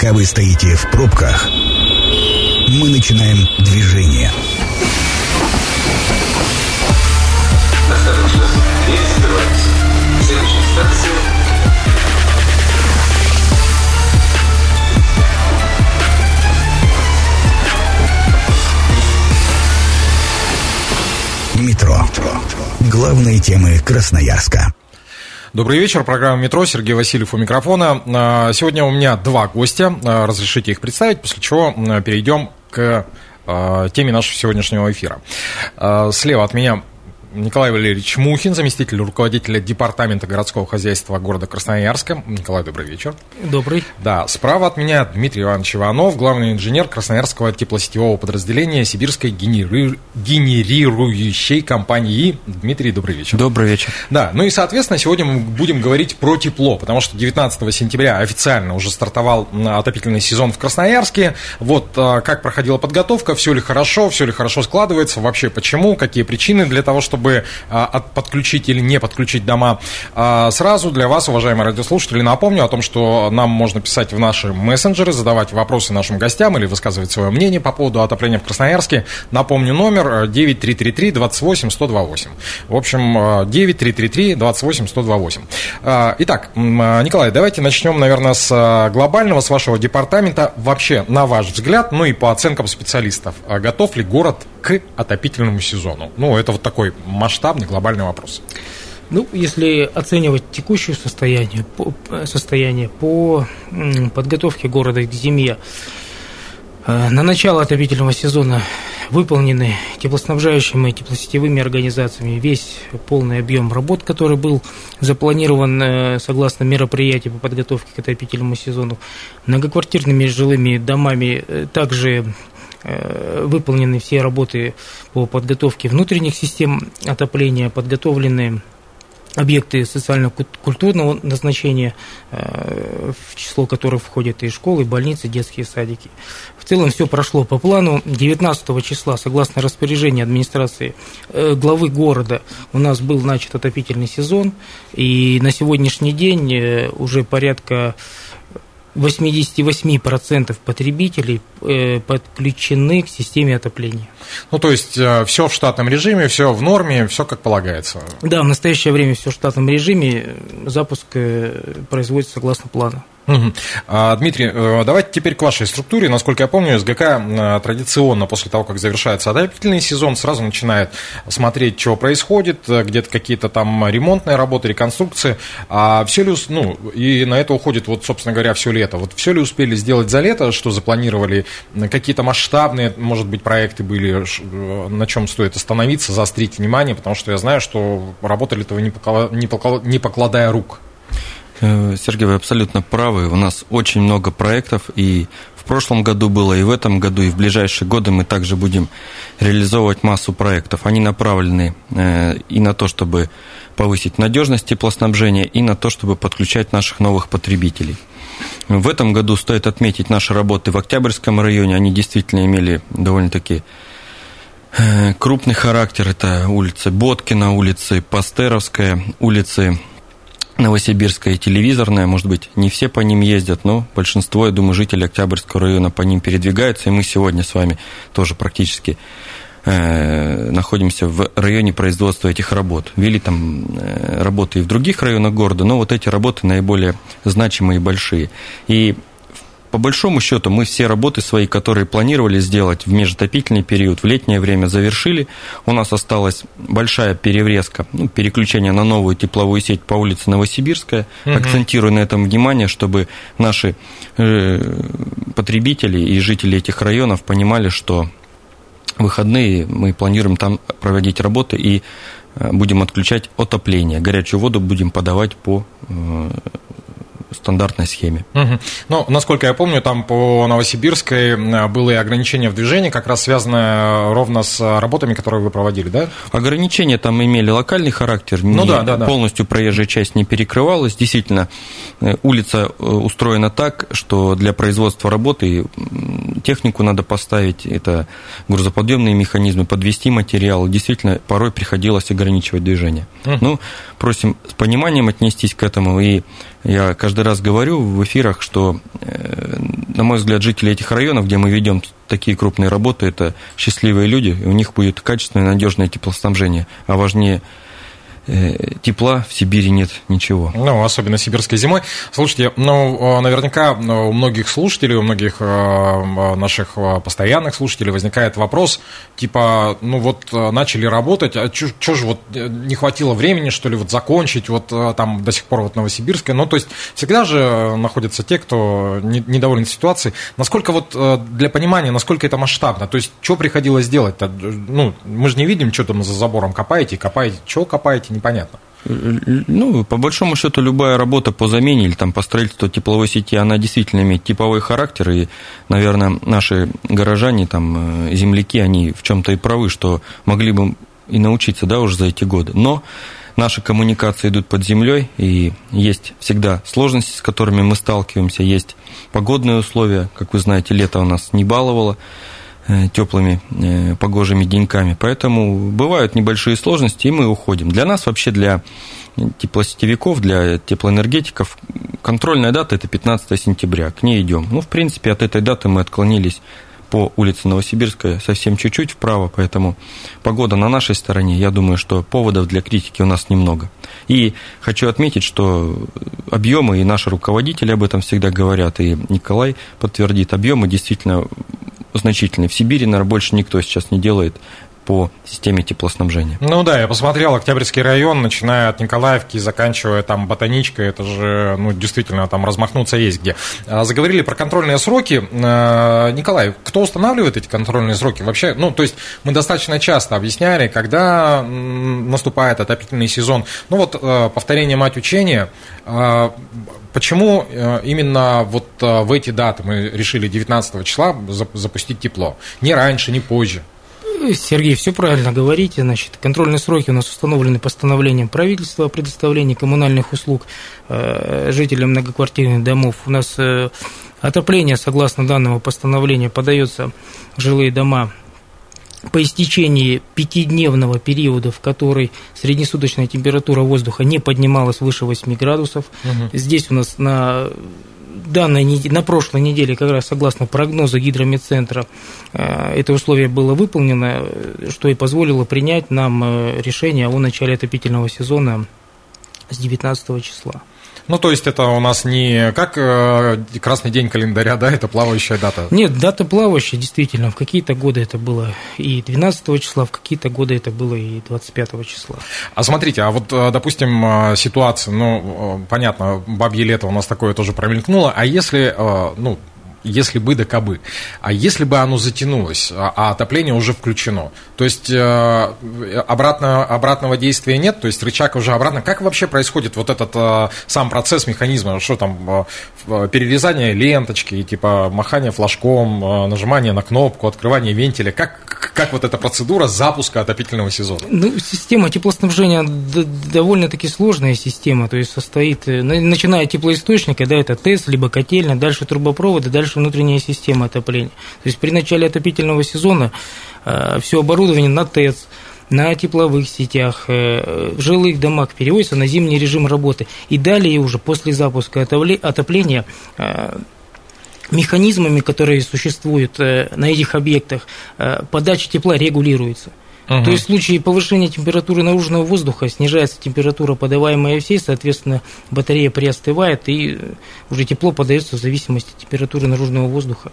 Пока вы стоите в пробках, мы начинаем движение. Осторожно, дверь закрывается. Следующая станция Метро. Главные темы Красноярска. Добрый вечер, программа «Метро», Сергей Васильев у микрофона. А, Сегодня у меня два гостя, А, разрешите их представить, после чего перейдем к а, теме нашего сегодняшнего эфира. Слева от меня Николай Валерьевич Мухин, заместитель руководителя Департамента городского хозяйства города Красноярска. Николай, добрый вечер. Добрый. Да, справа от меня Дмитрий Иванович Иванов, главный инженер Красноярского теплосетевого подразделения Сибирской генери- генерирующей компании. Дмитрий, добрый вечер. Добрый вечер. Да, ну и, соответственно, сегодня мы будем говорить про тепло, потому что 19 сентября официально уже стартовал отопительный сезон в Красноярске. Вот а, как проходила подготовка, все ли хорошо, все ли хорошо складывается, вообще почему, какие причины для того, чтобы а, от- подключить или не подключить дома. А, Сразу для вас, уважаемые радиослушатели, напомню о том, что нам можно писать в наши мессенджеры, задавать вопросы нашим гостям или высказывать свое мнение по поводу отопления в Красноярске. Напомню, номер 9333 28 128. В общем, э, 9333 28 128. А, Итак, а, Николай, давайте начнем, наверное, с а, глобального, с вашего департамента. Вообще, на ваш взгляд, ну и по оценкам специалистов, а готов ли город к отопительному сезону? Ну, это вот такой масштабный глобальный вопрос. Ну, если оценивать текущее состояние, по, состояние по подготовке города к зиме, э, на начало отопительного сезона выполнены теплоснабжающими и теплосетевыми организациями весь полный объем работ, который был запланирован э, согласно мероприятию по подготовке к отопительному сезону. Многоквартирными жилыми домами э, также выполнены все работы по подготовке внутренних систем отопления, подготовлены объекты социально-культурного назначения, э, в число которых входят и школы, и больницы, детские садики. В целом все прошло по плану. 19 числа, согласно распоряжению администрации э, главы города, у нас был начат отопительный сезон, и на сегодняшний день э, уже порядка 88% потребителей э, подключены к системе отопления. Ну, то есть, все в штатном режиме, все в норме, все как полагается. Да, в настоящее время все в штатном режиме, запуск э, производится согласно плану. А, Дмитрий, э, давайте теперь к вашей структуре. Насколько я помню, СГК э, традиционно после того, как завершается отопительный сезон, сразу начинает смотреть, что происходит, э, где-то какие-то там ремонтные работы, реконструкции. А все ли, ну, и на это уходит, вот, собственно говоря, все лето. Вот все ли успели сделать за лето, что запланировали, какие-то масштабные, может быть, проекты были, на чем стоит остановиться, заострить внимание, потому что я знаю, что работали-то вы не покладая рук. Э, Сергей, вы абсолютно правы. У нас очень много проектов, и в прошлом году было, и в этом году, и в ближайшие годы мы также будем реализовывать массу проектов. Они направлены э, и на то, чтобы повысить надежность теплоснабжения, и на то, чтобы подключать наших новых потребителей. В этом году стоит отметить наши работы в Октябрьском районе. Они действительно имели довольно-таки э, крупный характер. Это улица Боткина, улицы Пастеровская, улицы Новосибирская и Телевизорная, может быть, не все по ним ездят, но большинство, я думаю, жителей Октябрьского района по ним передвигаются, и мы сегодня с вами тоже практически э, находимся в районе производства этих работ. Вели там э, работы и в других районах города, но вот эти работы наиболее значимые и большие. И по большому счету мы все работы свои, которые планировали сделать в межотопительный период, в летнее время завершили. У нас осталась большая переврезка, ну, переключение на новую тепловую сеть по улице Новосибирская. Мгм. Акцентирую на этом внимание, чтобы наши э, потребители и жители этих районов понимали, что выходные мы планируем там проводить работы и э, будем отключать отопление. Горячую воду будем подавать по э, стандартной схеме. Мгм. Ну, насколько я помню, там по Новосибирской э, было и ограничение в движении, как раз связанное ровно с работами, которые вы проводили, да? Ограничения там имели локальный характер, Ну не- да, да, да. полностью проезжая часть не перекрывалась. Действительно, э, улица э, устроена так, что для производства работы технику надо поставить, это грузоподъемные механизмы, подвести материал. Действительно, порой приходилось ограничивать движение. Мгм. Ну, просим с пониманием отнестись к этому. И я каждый раз говорю в эфирах, что э, на мой взгляд, жители этих районов, где мы ведем такие крупные работы, это счастливые люди, и у них будет качественное, надежное теплоснабжение. А важнее тепла в Сибири нет ничего. Ну, особенно сибирской зимой. Слушайте, ну, э, наверняка ну, у многих слушателей, у многих э, наших постоянных слушателей возникает вопрос, типа, ну вот начали работать, а что же вот не хватило времени, что ли, вот закончить, вот там до сих пор вот Новосибирская, ну, то есть всегда же находятся те, кто недоволен ситуацией. Насколько вот для понимания, насколько это масштабно, то есть что приходилось делать-то? Ну, мы же не видим, что там за забором копаете, копаете, что копаете, непонятно. Ну, по большому счету, любая работа по замене или там, по строительству тепловой сети, она действительно имеет типовой характер, и, наверное, наши горожане, там, э, земляки, они в чем-то и правы, что могли бы и научиться, да, уже за эти годы. Но наши коммуникации идут под землей, и есть всегда сложности, с которыми мы сталкиваемся, есть погодные условия, как вы знаете, лето у нас не баловало, теплыми э, погожими деньками. Поэтому бывают небольшие сложности, и мы уходим. Для нас вообще, для теплосетевиков, для теплоэнергетиков, контрольная дата – это 15 сентября. К ней идем. Ну, в принципе, от этой даты мы отклонились по улице Новосибирская совсем чуть-чуть вправо, поэтому погода на нашей стороне, я думаю, что поводов для критики у нас немного. И хочу отметить, что объемы, и наши руководители об этом всегда говорят, и Николай подтвердит, объемы действительно значительный. В Сибири, наверное, больше никто сейчас не делает по системе теплоснабжения. Ну да, я посмотрел Октябрьский район, начиная от Николаевки и заканчивая там Ботаничкой, это же, ну, действительно, там размахнуться есть где. А, заговорили про контрольные сроки. А, Николай, кто устанавливает эти контрольные сроки? Вообще, ну, то есть мы достаточно часто объясняли, когда наступает отопительный сезон. Ну вот, а, повторение мать учения, Почему именно вот в эти даты мы решили 19 числа запустить тепло? Не раньше, не позже. Сергей, все правильно говорите. Значит, контрольные сроки у нас установлены постановлением правительства о предоставлении коммунальных услуг э, жителям многоквартирных домов. У нас э, отопление, согласно данного постановления, подается в жилые дома по истечении пятидневного периода, в который среднесуточная температура воздуха не поднималась выше 8 градусов. Угу. Здесь у нас на данной на прошлой неделе, как раз согласно прогнозу гидрометцентра, э, это условие было выполнено, что и позволило принять нам э, решение о начале отопительного сезона с 19 числа. Ну, то есть это у нас не как э, красный день календаря, да, это плавающая дата? Нет, дата плавающая, действительно. В какие-то годы это было и 12 числа, в какие-то годы это было и 25 числа. А смотрите, а вот, э, допустим, э, ситуация, ну, понятно, бабье лето у нас такое тоже промелькнуло, а если, ну, если бы да кабы. А если бы оно затянулось, а, а отопление уже включено, то есть э, обратно, обратного действия нет, то есть рычаг уже обратно. Как вообще происходит вот этот э, сам процесс механизма? Что там, э, перерезание ленточки, типа махание флажком, нажимание на кнопку, открывание вентиля? Как, как вот эта процедура запуска отопительного сезона? Ну, система теплоснабжения довольно-таки сложная система, то есть состоит, начиная от теплоисточника, да, это ТЭС, либо котельная, дальше трубопроводы, дальше дальше внутренняя система отопления. То есть при начале отопительного сезона э, все оборудование на ТЭЦ, на тепловых сетях, э, в жилых домах переводится на зимний режим работы. И далее уже после запуска отопления э, механизмами, которые существуют на этих объектах, подача тепла регулируется. Угу. То есть в случае повышения температуры наружного воздуха снижается температура, подаваемая всей, соответственно, батарея приостывает, и уже тепло подается в зависимости от температуры наружного воздуха.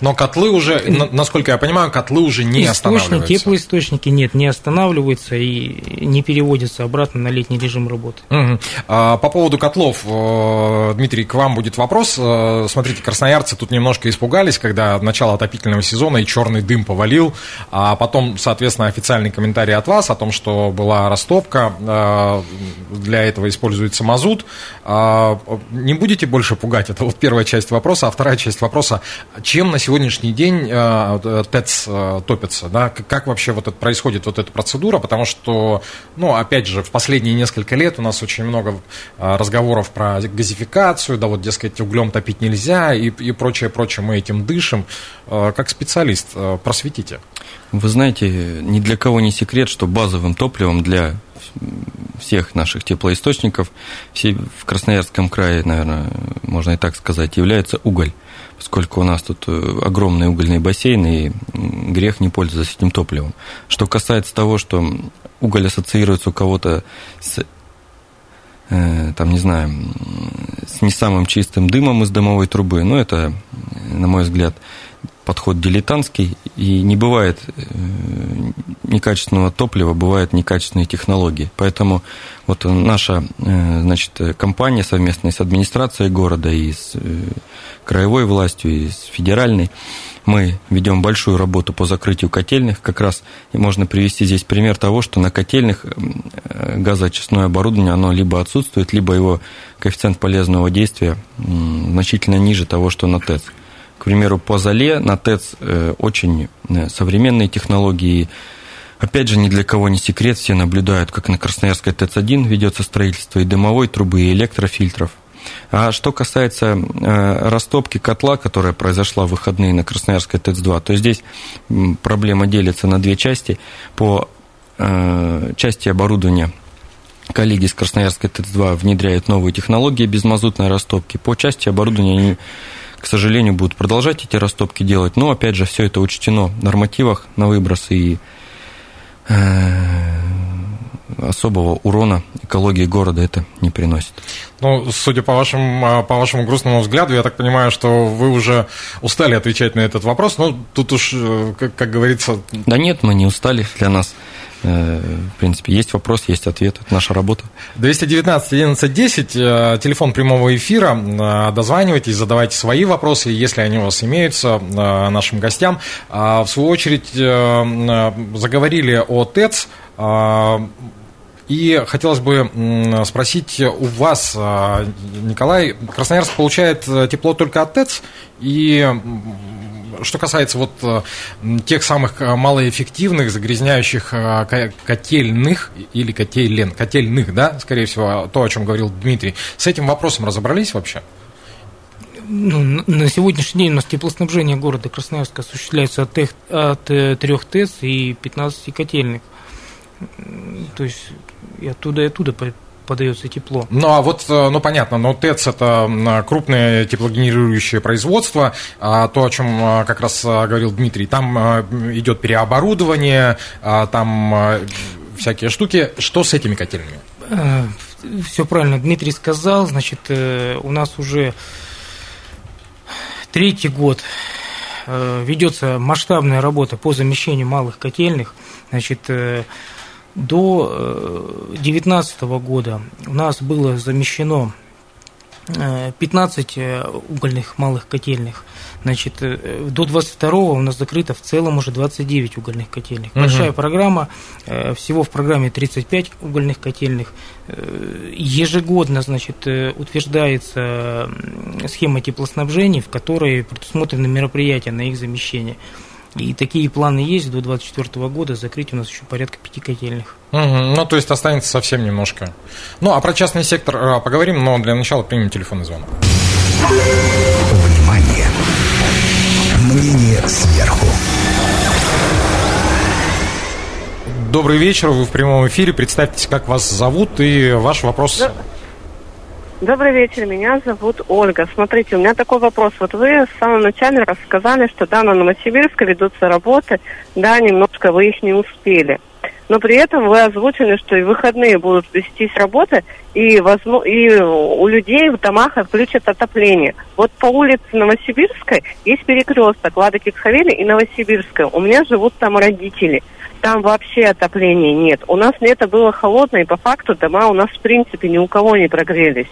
Но котлы уже, насколько я понимаю, котлы уже не Источники, останавливаются. Теплоисточники нет, не останавливаются и не переводятся обратно на летний режим работы. Угу. По поводу котлов, э, Дмитрий, к вам будет вопрос. Э, смотрите, красноярцы тут немножко испугались, когда начало отопительного сезона и черный дым повалил, а потом, соответственно, официальный комментарий от вас о том, что была растопка, э, для этого используется мазут. Не будете больше пугать? Это вот первая часть вопроса. А вторая часть вопроса, чем на сегодняшний день э, ТЭЦ э, топится, да, как вообще вот это происходит вот эта процедура, потому что, ну, опять же, в последние несколько лет у нас очень много э, разговоров про газификацию, да, вот, дескать, углем топить нельзя и, и прочее, прочее, мы этим дышим. Как специалист, просветите. Вы знаете, ни для кого не секрет, что базовым топливом для всех наших теплоисточников все в Красноярском крае, наверное, можно и так сказать, является уголь поскольку у нас тут э, огромные угольные бассейны, и грех не пользоваться этим топливом. Что касается того, что уголь ассоциируется у кого-то с э, там, не знаю, с не самым чистым дымом из дымовой трубы, ну, это, на мой взгляд, подход дилетантский, и не бывает э, некачественного топлива, бывают некачественные технологии. Поэтому вот наша э, значит, компания совместная с администрацией города и с э, краевой властью, и с федеральной, мы ведем большую работу по закрытию котельных. Как раз можно привести здесь пример того, что на котельных газоочистное оборудование, оно либо отсутствует, либо его коэффициент полезного действия значительно ниже того, что на ТЭЦ. К примеру, по Зале на ТЭЦ э, очень э, современные технологии. Опять же, ни для кого не секрет, все наблюдают, как на Красноярской ТЭЦ-1 ведется строительство и дымовой трубы, и электрофильтров. А что касается э, растопки котла, которая произошла в выходные на Красноярской ТЭЦ-2, то здесь проблема делится на две части. По части оборудования коллеги с Красноярской ТЭЦ-2 внедряют новые технологии безмазутной растопки. По части оборудования они к сожалению, будут продолжать эти растопки делать, но, опять же, все это учтено в нормативах на выброс и э, особого урона экологии города это не приносит. Ну, судя по вашему, по вашему грустному взгляду, я так понимаю, что вы уже устали отвечать на этот вопрос. Ну, тут уж, э, как, как говорится... Да нет, мы не устали. Для нас Э, в принципе, есть вопрос, есть ответ, это наша работа. 219 11 10, телефон прямого эфира, э, дозванивайтесь, задавайте свои вопросы, если они у вас имеются, э, нашим гостям. А, в свою очередь, заговорили о ТЭЦ, и хотелось бы спросить у вас, Николай, Красноярск получает тепло только от ТЭЦ, и что касается вот э, тех самых э, малоэффективных, загрязняющих э, котельных или котелен, котельных, да, скорее всего, то, о чем говорил Дмитрий, с этим вопросом разобрались вообще? Ну, на сегодняшний день у нас теплоснабжение города Красноярска осуществляется от, тех, от 3 ТЭЦ и 15 котельных. То есть и оттуда и оттуда подается тепло. Ну, а вот, э, ну, понятно, но ТЭЦ – это крупное теплогенерирующее производство, а то, о чем э, как раз э, говорил Дмитрий, там идет переоборудование, а там всякие штуки. Что с этими котельными? Все правильно Дмитрий сказал. Значит, у нас уже третий год ведется масштабная работа по замещению малых котельных. Значит, до 2019 э, года у нас было замещено 15 э, э, угольных малых котельных. Значит, до 22 у нас закрыто в целом уже 29 угольных котельных. Угу. Большая программа, всего в программе 35 угольных котельных. Ежегодно, значит, утверждается схема теплоснабжения, в которой предусмотрены мероприятия на их замещение. И такие планы есть до 2024 года закрыть у нас еще порядка пяти котельных. Угу, ну, то есть останется совсем немножко. Ну, а про частный сектор а, поговорим, но для начала примем телефонный звонок. Внимание! Мнение сверху. Добрый вечер, вы в прямом эфире. Представьтесь, как вас зовут и ваш вопрос. Добрый вечер, меня зовут Ольга. Смотрите, у меня такой вопрос. Вот вы в самом начале рассказали, что да, на Новосибирске ведутся работы, да, немножко вы их не успели. Но при этом вы озвучили, что и выходные будут вестись работы, и, возможно, и у людей в домах отключат отопление. Вот по улице Новосибирской есть перекресток Лада Киксавели и Новосибирская. У меня живут там родители. Там вообще отопления нет. У нас лето было холодное, и по факту дома у нас в принципе ни у кого не прогрелись.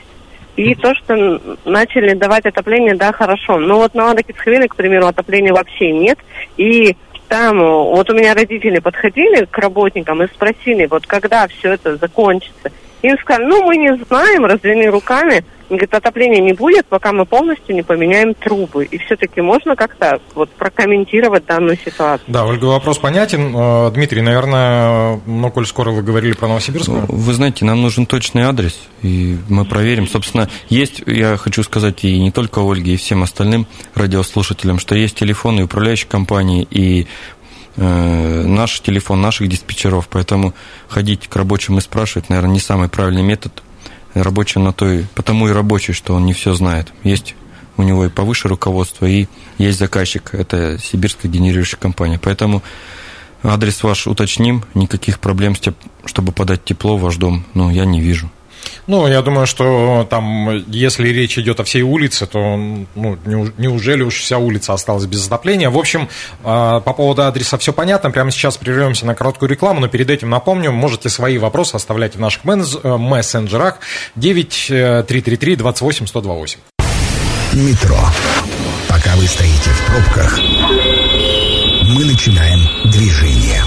И то, что начали давать отопление, да, хорошо. Но вот на Ладокицхвиле, к примеру, отопления вообще нет. И там, вот у меня родители подходили к работникам и спросили, вот когда все это закончится. Им сказали, ну, мы не знаем, развели руками. Говорит, отопления не будет, пока мы полностью не поменяем трубы. И все-таки можно как-то вот прокомментировать данную ситуацию. Да, Ольга, вопрос понятен. Э, Дмитрий, наверное, ну, коль скоро вы говорили про Новосибирскую. Вы знаете, нам нужен точный адрес, и мы проверим. Собственно, есть, я хочу сказать, и не только Ольге, и всем остальным радиослушателям, что есть телефоны управляющей компании, и Э, наш телефон наших диспетчеров, поэтому ходить к рабочим и спрашивать, наверное, не самый правильный метод. Рабочий на той, потому и рабочий, что он не все знает. Есть у него и повыше руководство, и есть заказчик, это сибирская генерирующая компания. Поэтому адрес ваш уточним, никаких проблем, с тем, чтобы подать тепло в ваш дом, ну, я не вижу. Ну, я думаю, что там, если речь идет о всей улице, то ну, неужели уж вся улица осталась без отопления? В общем, а, по поводу адреса все понятно. Прямо сейчас прервемся на короткую рекламу, но перед этим напомню, можете свои вопросы оставлять в наших э, мессенджерах 9333 28 128. Метро. Пока вы стоите в пробках, мы начинаем движение.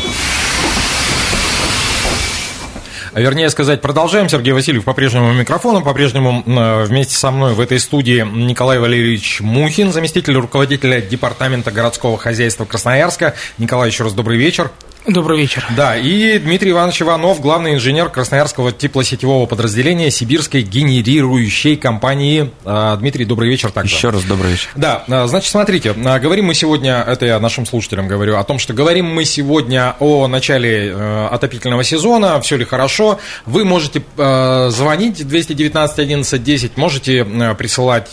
А вернее сказать, продолжаем. Сергей Васильев по-прежнему микрофоном, по-прежнему э, вместе со мной в этой студии Николай Валерьевич Мухин, заместитель руководителя Департамента городского хозяйства Красноярска. Николай, еще раз добрый вечер. Добрый вечер. Да, и Дмитрий Иванович Иванов, главный инженер Красноярского теплосетевого подразделения Сибирской генерирующей компании. А, Дмитрий, добрый вечер также. Еще раз добрый вечер. Да, а, значит, смотрите, а, говорим мы сегодня, это я нашим слушателям говорю, о том, что говорим мы сегодня о начале э, отопительного сезона, все ли хорошо. Вы можете э, звонить 219 11 10, можете э, присылать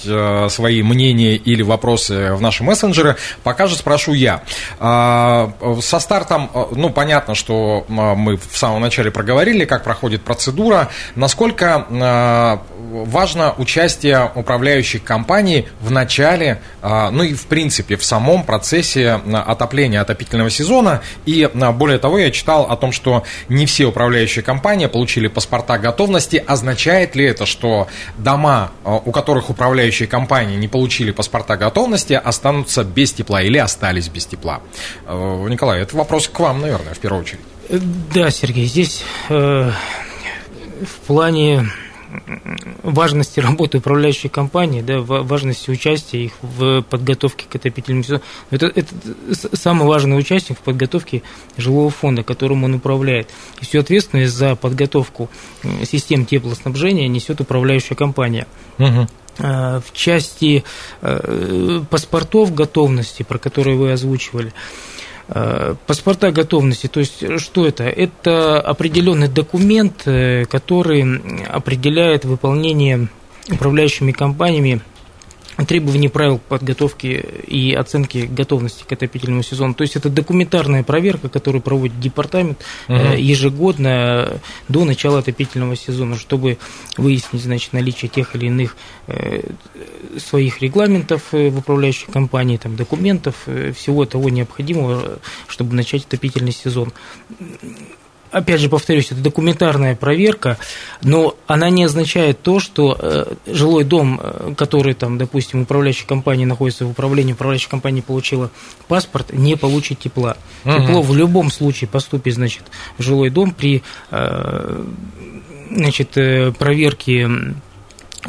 свои мнения или вопросы в наши мессенджеры. Пока же спрошу я. Со стартом ну, понятно, что а, мы в самом начале проговорили, как проходит процедура, насколько а, важно участие управляющих компаний в начале, а, ну и в принципе в самом процессе отопления отопительного сезона. И более того, я читал о том, что не все управляющие компании получили паспорта готовности. Означает ли это, что дома, у которых управляющие компании не получили паспорта готовности, останутся без тепла или остались без тепла? Э, Николай, это вопрос к вам, наверное, в первую очередь. Да, Сергей, здесь э, в плане важности работы управляющей компании, да, важности участия их в подготовке к отопительному сезону. Это, это самый важный участник в подготовке жилого фонда, которым он управляет. И всю ответственность за подготовку систем теплоснабжения несет управляющая компания. Угу. В части э, паспортов готовности, про которые вы озвучивали, паспорта готовности, то есть что это? Это определенный документ, э, который определяет выполнение управляющими компаниями требований правил подготовки и оценки готовности к отопительному сезону. То есть это документарная проверка, которую проводит департамент угу. ежегодно до начала отопительного сезона, чтобы выяснить значит, наличие тех или иных э, своих регламентов в управляющей компании, там, документов, всего того необходимого, чтобы начать отопительный сезон опять же повторюсь, это документарная проверка, но она не означает то, что э, жилой дом, э, который там, допустим, управляющая компания находится в управлении, управляющая компания получила паспорт, не получит тепла. Угу. Тепло в любом случае поступит, значит, в жилой дом при э, значит, проверке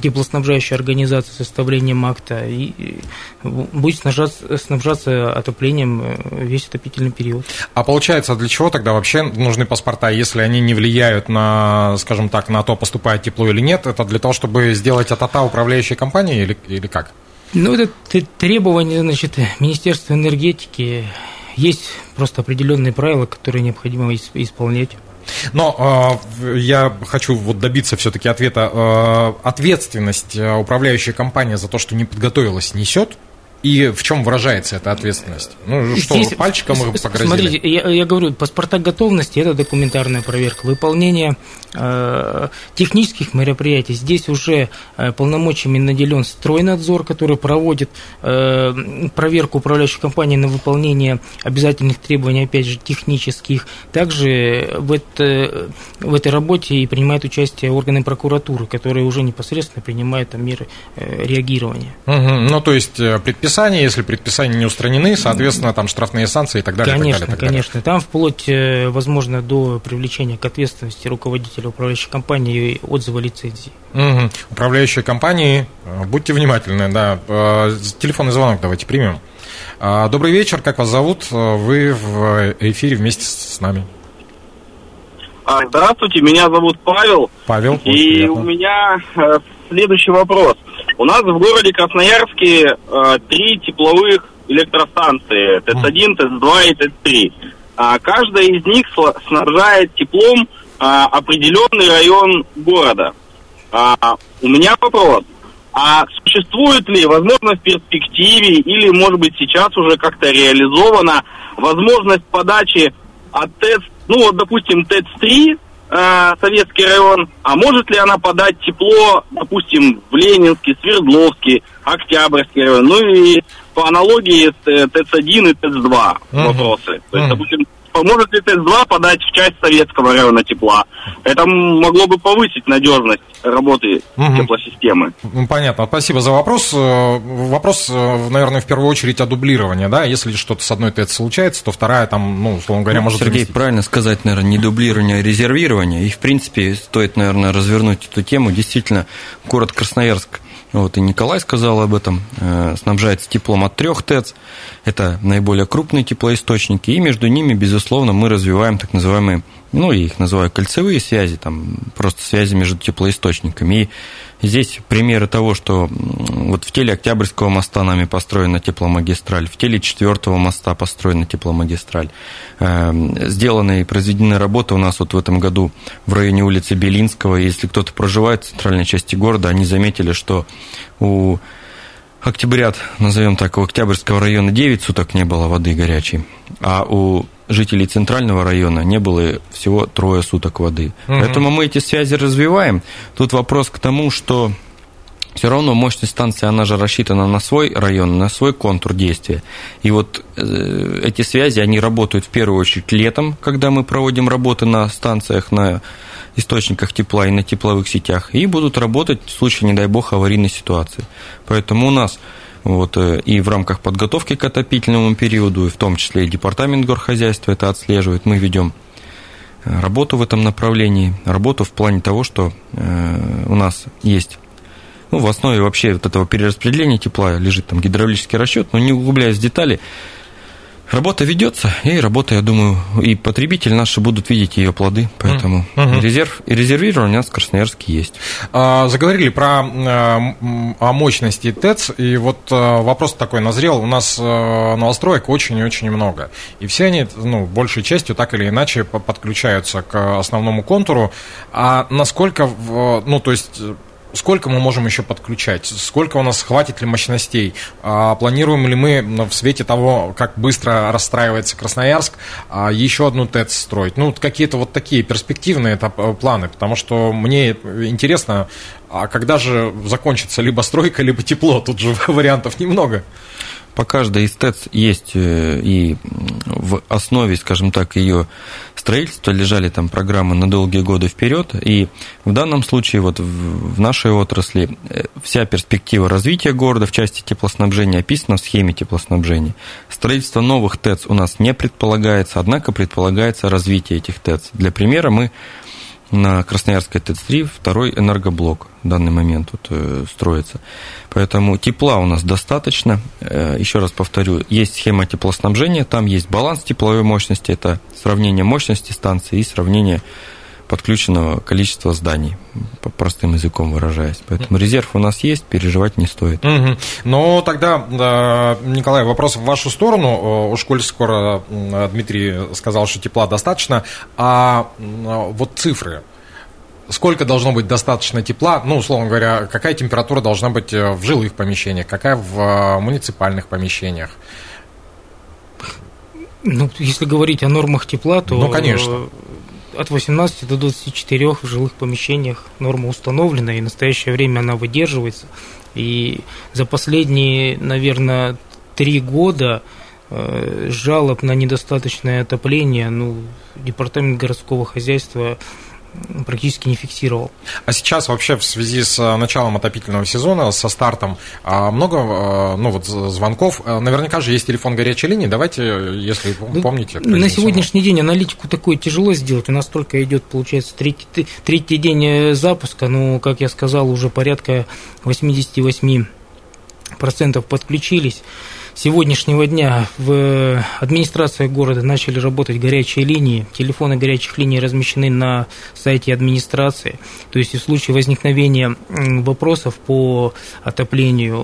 теплоснабжающая организация составлением акта и будет снабжаться, снабжаться отоплением э, весь отопительный период. А получается, для чего тогда вообще нужны паспорта, если они не влияют на, скажем так, на то, поступает тепло или нет? Это для того, чтобы сделать от АТА управляющей компании или, или как? Ну, это требование, значит, Министерства энергетики. Есть просто определенные правила, которые необходимо исполнять. Но э, я хочу вот добиться все-таки ответа. Э, ответственность э, управляющая компания за то, что не подготовилась, несет? И в чем выражается эта ответственность? Ну, что, Здесь, пальчиком их погрозили? Смотрите, я, я говорю, паспорта готовности – это документарная проверка. Выполнение э, технических мероприятий. Здесь уже э, полномочиями наделен стройнадзор, который проводит э, проверку управляющей компании на выполнение обязательных требований, опять же, технических. Также в, это, в этой работе и принимают участие органы прокуратуры, которые уже непосредственно принимают там, меры э, реагирования. Угу. Ну, то есть э, предписание предписания, если предписания не устранены, соответственно, там штрафные санкции и так далее. Конечно, так далее, так конечно. Далее. Там вплоть, э, возможно, до привлечения к ответственности руководителя управляющей компании и отзыва лицензии. Угу. Управляющие компании, э, будьте внимательны, да. Э, телефонный звонок давайте примем. Добрый вечер, как вас зовут? Вы в эфире вместе с нами. А, здравствуйте, меня зовут Павел. Павел. И приятно. у меня следующий вопрос. У нас в городе Красноярске э, три тепловых электростанции. ТЭЦ-1, ТЭЦ-2 и ТЭЦ-3. А каждая из них снабжает теплом а, определенный район города. А, у меня вопрос. А существует ли, возможно, в перспективе или, может быть, сейчас уже как-то реализована возможность подачи от ТЭЦ, ну вот, допустим, ТЭЦ-3, э, Советский район, а может ли она подать тепло, допустим, в Ленинский, Свердловский, Октябрьский район, ну и по аналогии с э, ТЭЦ-1 и ТЭЦ-2 Мгм. вопросы. То есть, допустим, поможет ли ТЭЦ-2 подать в часть советского района тепла? Это могло бы повысить надежность работы Мгм. теплосистемы. Ну, Понятно, спасибо за вопрос. Э, Вопрос, э, наверное, в первую очередь о дублировании, да, если что-то с одной ТЭЦ случается, то вторая там, ну, условно говоря, может Сергей, заместить. правильно сказать, наверное, не дублирование, а резервирование. И, в принципе, стоит, наверное, развернуть эту тему. Действительно, город Красноярск, вот и Николай сказал об этом, э, снабжается теплом от трех ТЭЦ. Это наиболее крупные теплоисточники. И между ними, безусловно, мы развиваем так называемые, ну, я их называю кольцевые связи, там просто связи между теплоисточниками. И здесь примеры того, что вот в теле Октябрьского моста нами построена тепломагистраль, в теле четвертого моста построена тепломагистраль. Эм, Сделаны и произведены работы у нас вот в этом году в районе улицы Белинского. Если кто-то проживает в центральной части города, они заметили, что у Октябрят, назовем так, у Октябрьского района 9 суток не было воды горячей, а у жителей центрального района не было всего трое суток воды. Мгм. Поэтому мы эти связи развиваем. Тут вопрос к тому, что все равно мощность станции, она же рассчитана на свой район, на свой контур действия. И вот э, эти связи, они работают в первую очередь летом, когда мы проводим работы на станциях, на источниках тепла и на тепловых сетях, и будут работать в случае, не дай бог, аварийной ситуации. Поэтому у нас вот, э, и в рамках подготовки к отопительному периоду, и в том числе и департамент горхозяйства это отслеживает, мы ведем э, работу в этом направлении, работу в плане того, что э, у нас есть ну, в основе вообще вот этого перераспределения тепла лежит там гидравлический расчет, но не углубляясь в детали, работа ведется, и работа, я думаю, и потребители наши будут видеть ее плоды, поэтому Мгм. резерв и резервирование у нас в Красноярске есть. А, Заговорили про э, о мощности ТЭЦ, и вот э, вопрос такой назрел. У нас э, новостроек очень и очень много. И все они, ну, большей частью так или иначе по- подключаются к основному контуру. А насколько, ну, то есть... Сколько мы можем еще подключать? Сколько у нас хватит ли мощностей? А планируем ли мы ну, в свете того, как быстро расстраивается Красноярск, а, еще одну ТЭЦ строить? Ну, какие-то вот такие перспективные это, планы, потому что мне интересно, а когда же закончится либо стройка, либо тепло? Тут же вариантов немного. По каждой из ТЭЦ есть э, и в основе, скажем так, ее строительства лежали там программы на долгие годы вперед. И в данном случае вот в нашей отрасли э, вся перспектива развития города в части теплоснабжения описана в схеме теплоснабжения. Строительство новых ТЭЦ у нас не предполагается, однако предполагается развитие этих ТЭЦ. Для примера мы на Красноярской ТЭЦ-3 второй энергоблок в данный момент вот, э, строится. Поэтому тепла у нас достаточно. Э, еще раз повторю, есть схема теплоснабжения, там есть баланс тепловой мощности, это сравнение мощности станции и сравнение подключенного количества зданий, по простым языком выражаясь. Поэтому резерв у нас есть, переживать не стоит. Мгм. Ну, тогда, да, Николай, вопрос в вашу сторону. Уж коль скоро Дмитрий сказал, что тепла достаточно, а вот цифры. Сколько должно быть достаточно тепла? Ну, условно говоря, какая температура должна быть э, в жилых помещениях, какая в э, муниципальных помещениях? Ну, если говорить о нормах тепла, то Ну, конечно. От 18 до 24 в жилых помещениях норма установлена, и в настоящее время она выдерживается. И за последние, наверное, три года э, жалоб на недостаточное отопление, ну, департамент городского хозяйства практически не фиксировал. А сейчас вообще в связи с э, началом отопительного сезона, со стартом, а, много э, ну, вот, звонков. Э, Наверняка же есть телефон горячей линии. Давайте, если Ну, помните. На сегодняшний день аналитику такое тяжело сделать. У нас только идет, получается, третий, третий день запуска. Ну, как я сказал, уже порядка 88% подключились. Сегодняшнего дня в администрации города начали работать горячие линии. Телефоны горячих линий размещены на сайте администрации. То есть в случае возникновения вопросов по отоплению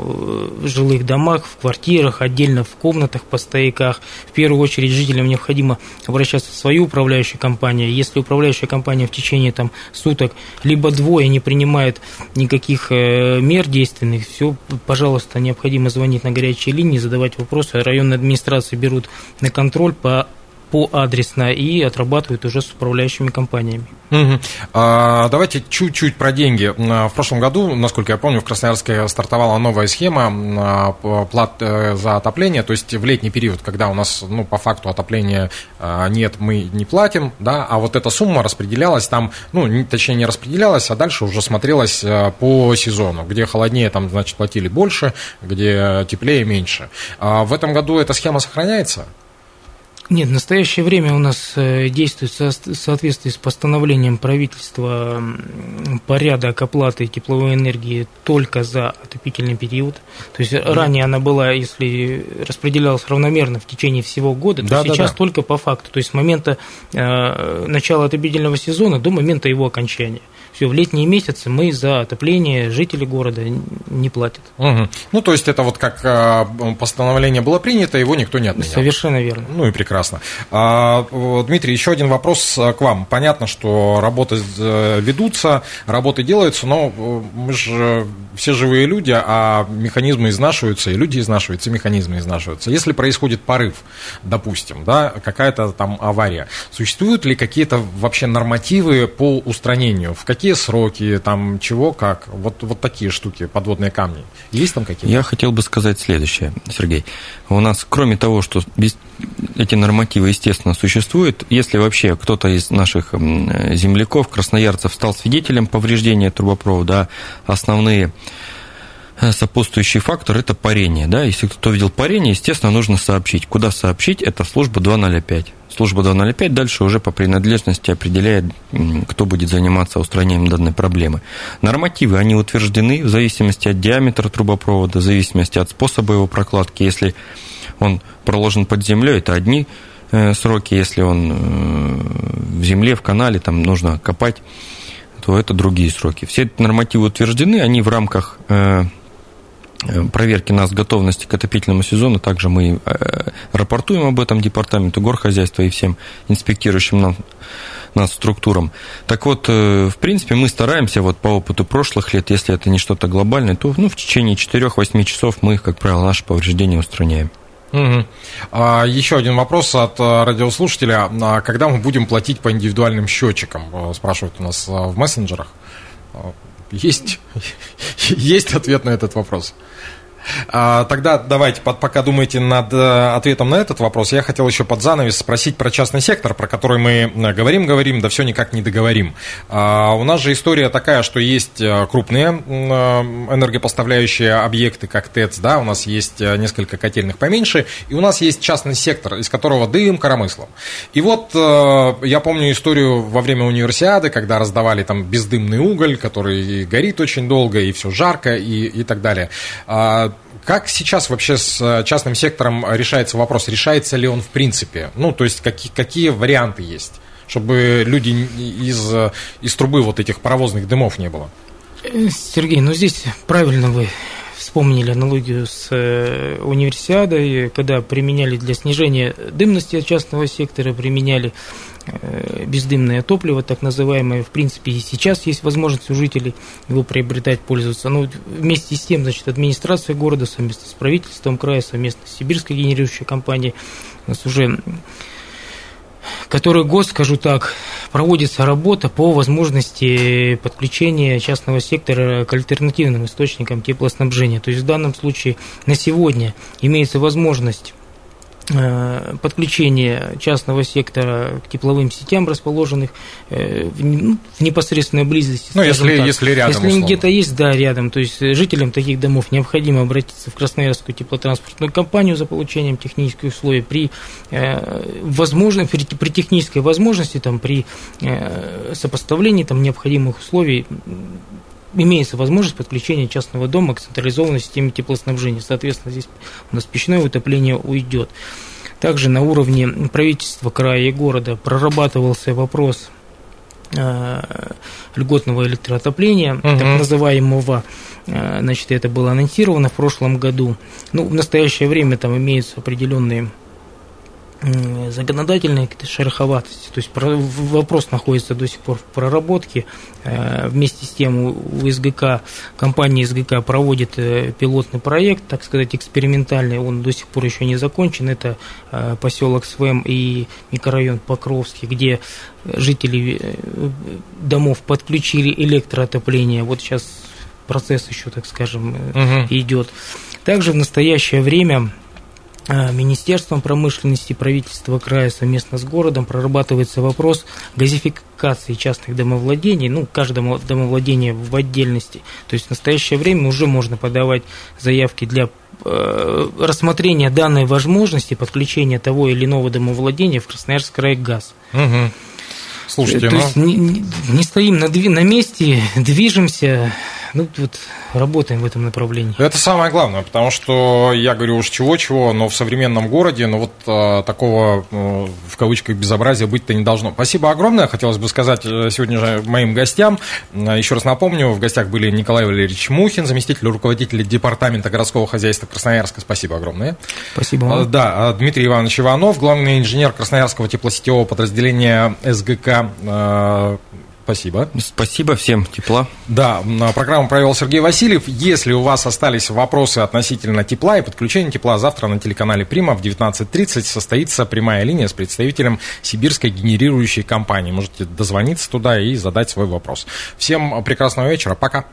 в жилых домах, в квартирах, отдельно в комнатах, по стояках, в первую очередь жителям необходимо обращаться в свою управляющую компанию. Если управляющая компания в течение там, суток либо двое не принимает никаких э, мер действенных, все, пожалуйста, необходимо звонить на горячие линии, задавать вопросы. Районные администрации берут на контроль по по адресно и отрабатывают уже с управляющими компаниями. Угу. А, давайте чуть-чуть про деньги. В прошлом году, насколько я помню, в Красноярске стартовала новая схема а, плат э, за отопление, то есть в летний период, когда у нас ну, по факту отопления а, нет, мы не платим, да, а вот эта сумма распределялась там, ну, точнее не распределялась, а дальше уже смотрелась по сезону, где холоднее, там, значит, платили больше, где теплее меньше. А в этом году эта схема сохраняется? Нет, в настоящее время у нас э, действует в соответствии с постановлением правительства порядок оплаты тепловой энергии только за отопительный период. То есть mm. ранее она была, если распределялась равномерно в течение всего года, то да, сейчас да, только по факту, то есть с момента э, начала отопительного сезона до момента его окончания. Все, в летние месяцы мы за отопление жители города не платят. Угу. Ну, то есть это вот как а, постановление было принято, его никто не отменял. Совершенно верно. Ну и прекрасно. А, Дмитрий, еще один вопрос а, к вам. Понятно, что работы э, ведутся, работы делаются, но э, мы же все живые люди, а механизмы изнашиваются, и люди изнашиваются, и механизмы изнашиваются. Если происходит порыв, допустим, да, какая-то там авария, существуют ли какие-то вообще нормативы по устранению? В какие сроки, там чего, как, вот, вот такие штуки, подводные камни. Есть там какие-то? Я хотел бы сказать следующее, Сергей. У нас, кроме того, что. Эти нормативы, естественно, существуют, если вообще кто-то из наших земляков, красноярцев, стал свидетелем повреждения трубопровода, основные э, сопутствующий фактор – это парение. Да? Если кто видел парение, естественно, нужно сообщить. Куда сообщить? Это служба 205. Служба 205 дальше уже по принадлежности определяет, кто будет заниматься устранением данной проблемы. Нормативы, они утверждены в зависимости от диаметра трубопровода, в зависимости от способа его прокладки. Если он проложен под землей, это одни э, сроки, если он э, в земле, в канале, там нужно копать, то это другие сроки. Все эти нормативы утверждены, они в рамках э, проверки нас готовности к отопительному сезону. Также мы рапортуем об этом департаменту горхозяйства и всем инспектирующим нам, нас структурам. Так вот, в принципе, мы стараемся вот по опыту прошлых лет, если это не что-то глобальное, то ну, в течение 4-8 часов мы, как правило, наши повреждения устраняем. Угу. А, еще один вопрос от радиослушателя. А когда мы будем платить по индивидуальным счетчикам? Спрашивают у нас в мессенджерах. Есть, есть ответ на этот вопрос. А, тогда давайте, пока думаете над э, ответом на этот вопрос, я хотел еще под занавес спросить про частный сектор, про который мы э, говорим, говорим, да все никак не договорим. А, у нас же история такая, что есть э, крупные энергопоставляющие объекты, как ТЭЦ, да, у нас есть несколько котельных поменьше, и у нас есть частный сектор, из которого дым коромыслом. И вот я помню историю во время универсиады, когда раздавали там бездымный уголь, который горит очень долго, и все жарко, и, и так далее. Как сейчас вообще с э, частным сектором решается вопрос? Решается ли он в принципе? Ну, то есть какие, какие варианты есть, чтобы люди из, из трубы вот этих паровозных дымов не было? Сергей, ну здесь правильно вы вспомнили аналогию с э, универсиадой, когда применяли для снижения дымности частного сектора, применяли Э, бездымное топливо, так называемое, в принципе, и сейчас есть возможность у жителей его приобретать, пользоваться. Но вместе с тем, значит, администрация города совместно с правительством края, совместно с Сибирской генерирующей компанией у нас уже который год, скажу так, проводится работа по возможности подключения частного сектора к альтернативным источникам теплоснабжения. То есть в данном случае на сегодня имеется возможность Э, подключение частного сектора к тепловым сетям, расположенных э, в, ну, в непосредственной близости. Ну, если, так. если рядом. Если где-то есть, да, рядом. То есть жителям таких домов необходимо обратиться в Красноярскую теплотранспортную компанию за получением технических условий. При, э, возможно, при, при технической возможности, там, при э, сопоставлении там, необходимых условий имеется возможность подключения частного дома к централизованной системе теплоснабжения. Соответственно, здесь у нас печное утопление уйдет. Также на уровне правительства края и города прорабатывался вопрос э, льготного электроотопления, угу. так называемого. Э, значит, это было анонсировано в прошлом году. Ну, в настоящее время там имеются определенные законодательной шероховатости. То есть вопрос находится до сих пор в проработке. Э, вместе с тем у СГК, компания СГК проводит э, пилотный проект, так сказать, экспериментальный. Он до сих пор еще не закончен. Это э, поселок Свем и микрорайон Покровский, где жители домов подключили электроотопление. Вот сейчас процесс еще, так скажем, угу. идет. Также в настоящее время Министерством промышленности правительства края совместно с городом прорабатывается вопрос газификации частных домовладений, ну, каждому домовладение в отдельности. То есть в настоящее время уже можно подавать заявки для э, рассмотрения данной возможности подключения того или иного домовладения в Красноярск край газ. Угу. Слушайте, То ну... есть не, не стоим на, на месте, движемся, ну, вот работаем в этом направлении. Это самое главное, потому что я говорю уж чего-чего, но в современном городе, ну, вот а, такого, ну, в кавычках, безобразия быть-то не должно. Спасибо огромное, хотелось бы сказать э, сегодня же моим гостям. Еще раз напомню, в гостях были Николай Валерьевич Мухин, заместитель руководителя Департамента городского хозяйства Красноярска. Спасибо огромное. Спасибо вам. Да, Дмитрий Иванович Иванов, главный инженер Красноярского теплосетевого подразделения СГК Спасибо. Спасибо всем, тепла. Да, программу провел Сергей Васильев. Если у вас остались вопросы относительно тепла и подключения тепла, завтра на телеканале Прима в 19.30 состоится прямая линия с представителем сибирской генерирующей компании. Можете дозвониться туда и задать свой вопрос. Всем прекрасного вечера. Пока.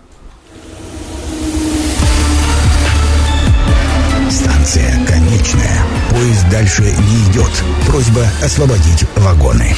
Станция конечная. Поезд дальше не идет. Просьба освободить вагоны.